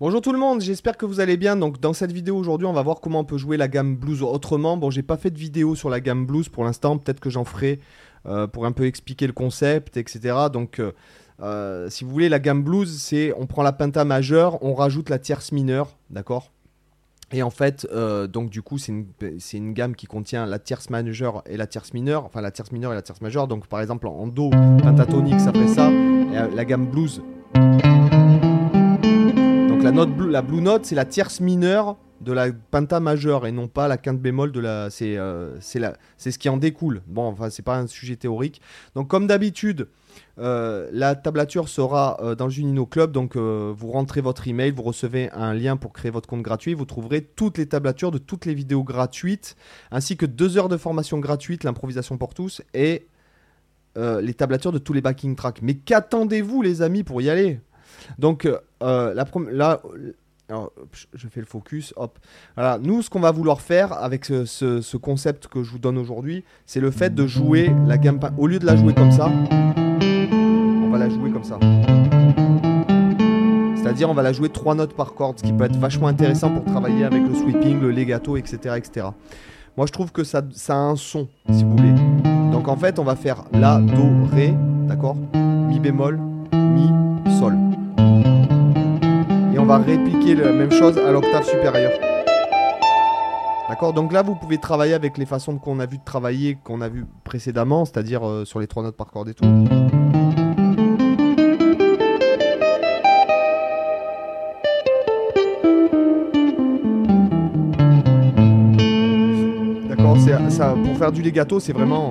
Bonjour tout le monde, j'espère que vous allez bien. Donc dans cette vidéo aujourd'hui, on va voir comment on peut jouer la gamme blues autrement. Bon, j'ai pas fait de vidéo sur la gamme blues pour l'instant, peut-être que j'en ferai euh, pour un peu expliquer le concept, etc. Donc euh, euh, si vous voulez, la gamme blues, c'est on prend la penta majeure, on rajoute la tierce mineure, d'accord? Et en fait, donc du coup, c'est une, gamme qui contient la tierce majeure et la tierce mineure, enfin la tierce mineure et la tierce majeure. Donc par exemple en do pentatonique, ça fait ça. La gamme blues, la blue note, c'est la tierce mineure de la penta majeure et non pas la quinte bémol de la. C'est euh, ce qui en découle. Bon, enfin, c'est pas un sujet théorique. Donc, comme d'habitude, euh, la tablature sera euh, dans le Junino Club. Donc, vous rentrez votre email, vous recevez un lien pour créer votre compte gratuit. Vous trouverez toutes les tablatures de toutes les vidéos gratuites, ainsi que deux heures de formation gratuite, l'improvisation pour tous, et les tablatures de tous les backing tracks. Mais qu'attendez-vous, les amis, pour y aller? Donc euh, la là, je fais le focus, hop. Voilà, nous, ce qu'on va vouloir faire avec ce, concept que je vous donne aujourd'hui, c'est le fait de jouer la gamme. Au lieu de la jouer comme ça, on va la jouer comme ça. C'est-à-dire, on va la jouer trois notes par corde, ce qui peut être vachement intéressant pour travailler avec le sweeping, le legato, etc. etc. Moi, je trouve que ça, a un son, si vous voulez. Donc, en fait, on va faire La, Do, Ré, d'accord? Mi bémol, Mi, on va répliquer la même chose à l'octave supérieure. D'accord? Donc là, vous pouvez travailler avec les façons qu'on a vu de travailler, qu'on a vu précédemment, c'est-à-dire euh, sur les trois notes par corde et tout. D'accord ça, Pour faire du legato, c'est vraiment...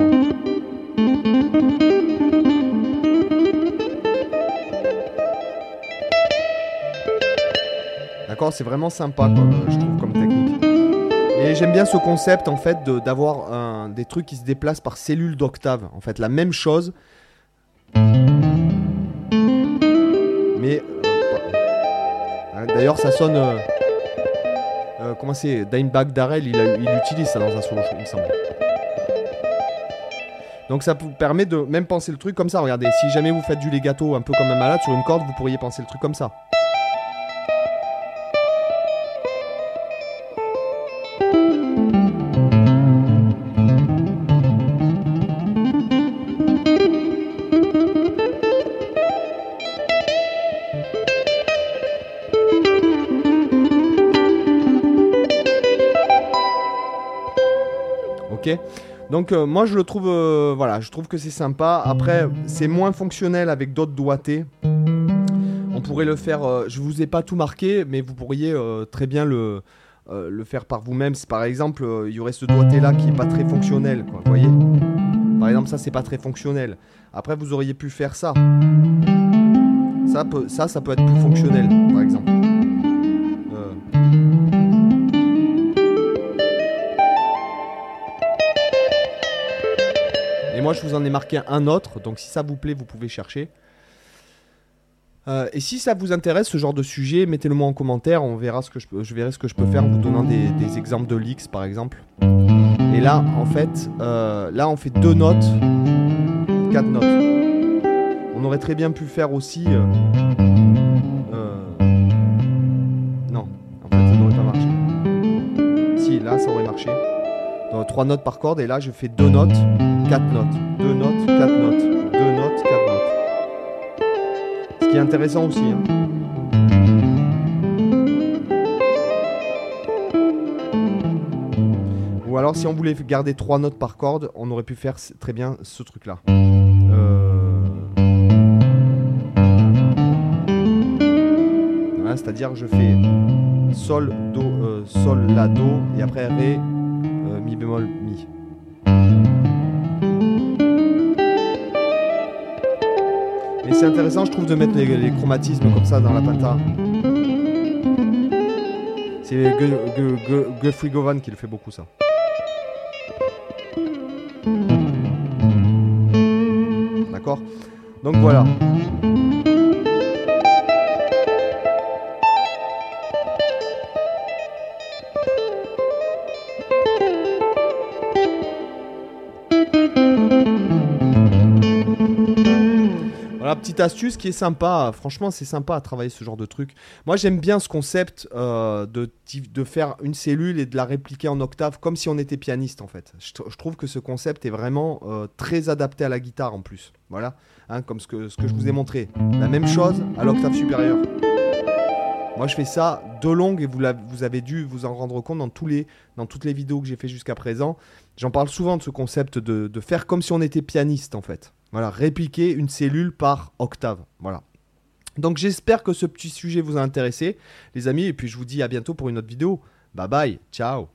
C'est vraiment sympa, je trouve, comme technique. Et j'aime bien ce concept, en fait, d'avoir des trucs qui se déplacent par cellules d'octave. En fait, la même chose. Mais. Euh, d'ailleurs, ça sonne. Euh, euh, comment c'est Dimebag Darrell, il, il, utilise ça dans un solo, il. Donc ça vous permet de même penser le truc comme ça. Regardez, si jamais vous faites du legato un peu comme un malade sur une corde, vous pourriez penser le truc comme ça. Donc euh, moi je le trouve, euh, voilà, je trouve que c'est sympa. Après, c'est moins fonctionnel avec d'autres doigtés. On pourrait le faire. Euh, je vous ai pas tout marqué, mais vous pourriez très bien le faire par vous-même. Par exemple, il y aurait ce doigté là qui est pas très fonctionnel. Vous voyez Par exemple, ça c'est pas très fonctionnel. Après, vous auriez pu faire ça. Ça, ça, ça peut être plus fonctionnel, par exemple. Moi, je vous en ai marqué un autre. Donc, si ça vous plaît, vous pouvez chercher. Euh, et si ça vous intéresse ce genre de sujet, mettez-le moi en commentaire. On verra ce que je, verrai ce que je peux faire en vous donnant des, exemples de leaks, par exemple. Et là, en fait, euh, là, on fait deux notes, quatre notes. On aurait très bien pu faire aussi. Euh, non, en fait, ça n'aurait pas marché. Si, là, ça aurait marché. Donc, trois notes par corde, et là, je fais deux notes. 4 notes, 2 notes, 4 notes, 2 notes, 4 notes. Ce qui est intéressant aussi. Hein. Ou alors si on voulait garder 3 notes par corde, on aurait pu faire très bien ce truc là. Euh... C'est-à-dire je fais Sol, Do, euh, Sol, La, Do, et après Ré, Mi. c'est intéressant, je trouve, de mettre les, chromatismes comme ça dans la penta. C'est Guthrie Govan qui le fait beaucoup, ça. D'accord? Donc voilà. Petite astuce qui est sympa. Franchement, c'est sympa à travailler ce genre de truc. Moi, j'aime bien ce concept euh, de, de faire une cellule et de la répliquer en octave comme si on était pianiste en fait. Je, trouve que ce concept est vraiment euh, très adapté à la guitare en plus. Voilà, hein, comme ce que, ce que je vous ai montré. La même chose à l'octave supérieure. Moi, je fais ça de longue et vous, vous, avez dû vous en rendre compte dans, tous les, dans toutes les vidéos que j'ai fait jusqu'à présent. J'en parle souvent de ce concept de, de, faire comme si on était pianiste en fait. Voilà, répliquer une cellule par octave. Voilà. Donc j'espère que ce petit sujet vous a intéressé, les amis, et puis je vous dis à bientôt pour une autre vidéo. Bye bye, ciao